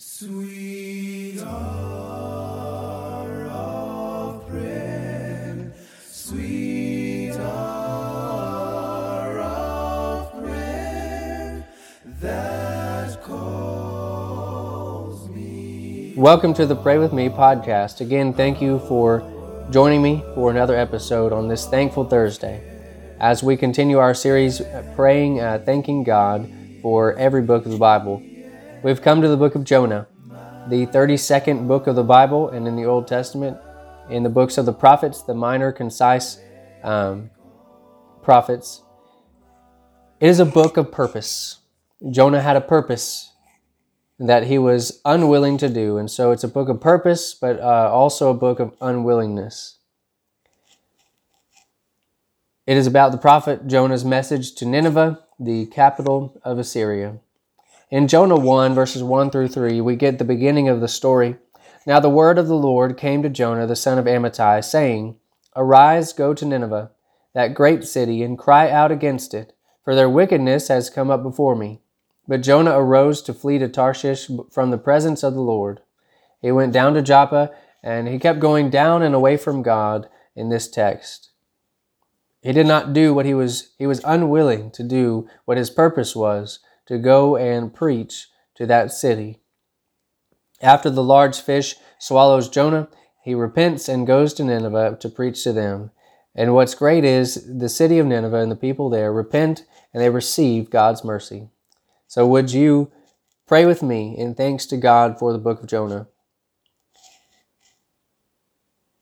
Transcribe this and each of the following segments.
Sweet hour of prayer, sweet hour of prayer that calls me. Welcome to the Pray With Me podcast. Again, thank you for joining me for another episode on this Thankful Thursday as we continue our series praying, uh, thanking God for every book of the Bible. We've come to the book of Jonah, the 32nd book of the Bible, and in the Old Testament, in the books of the prophets, the minor, concise um, prophets. It is a book of purpose. Jonah had a purpose that he was unwilling to do, and so it's a book of purpose, but uh, also a book of unwillingness. It is about the prophet Jonah's message to Nineveh, the capital of Assyria. In Jonah 1, verses 1 through 3, we get the beginning of the story. Now the word of the Lord came to Jonah, the son of Amittai, saying, Arise, go to Nineveh, that great city, and cry out against it, for their wickedness has come up before me. But Jonah arose to flee to Tarshish from the presence of the Lord. He went down to Joppa, and he kept going down and away from God in this text. He did not do what he was, he was unwilling to do what his purpose was to go and preach to that city. After the large fish swallows Jonah, he repents and goes to Nineveh to preach to them. And what's great is the city of Nineveh and the people there repent and they receive God's mercy. So, would you pray with me in thanks to God for the book of Jonah?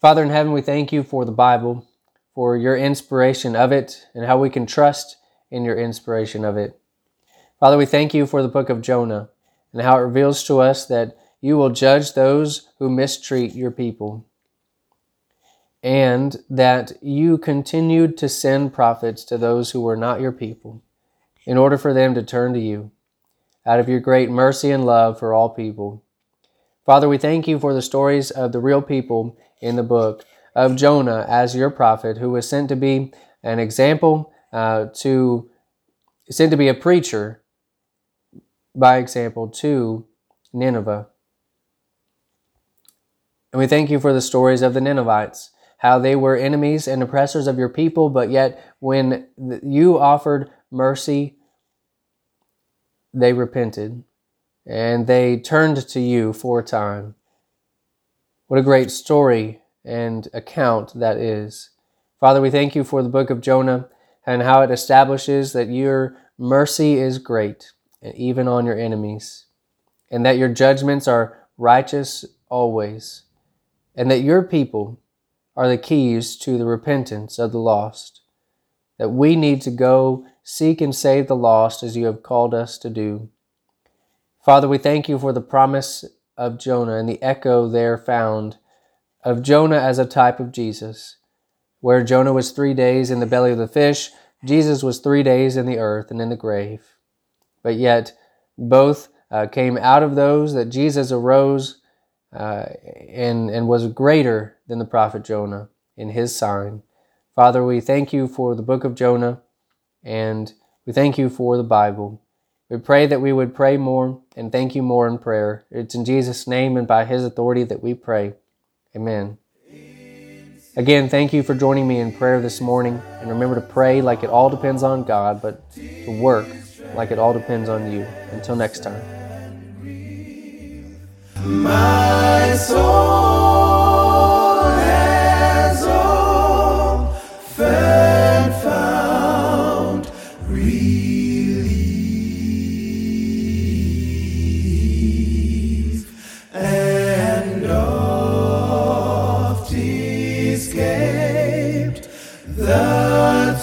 Father in heaven, we thank you for the Bible, for your inspiration of it, and how we can trust in your inspiration of it. Father, we thank you for the book of Jonah and how it reveals to us that you will judge those who mistreat your people, and that you continued to send prophets to those who were not your people in order for them to turn to you out of your great mercy and love for all people. Father, we thank you for the stories of the real people in the book of Jonah as your prophet, who was sent to be an example, uh, to sent to be a preacher by example, to Nineveh. And we thank you for the stories of the Ninevites, how they were enemies and oppressors of your people, but yet when you offered mercy, they repented and they turned to you for a time. What a great story and account that is. Father, we thank you for the book of Jonah and how it establishes that your mercy is great and even on your enemies, and that your judgments are righteous always, and that your people are the keys to the repentance of the lost, that we need to go seek and save the lost as you have called us to do. Father, we thank you for the promise of Jonah and the echo there found of Jonah as a type of Jesus. Where Jonah was three days in the belly of the fish, Jesus was three days in the earth and in the grave but yet both uh, came out of those that Jesus arose uh, and, and was greater than the prophet Jonah in his sign. Father, we thank you for the book of Jonah and we thank you for the Bible. We pray that we would pray more and thank you more in prayer. It's in Jesus' name and by his authority that we pray. Amen. Again, thank you for joining me in prayer this morning. And remember to pray like it all depends on God, but to work like it all depends on you. Until next time. My soul has often found relief and oft escaped the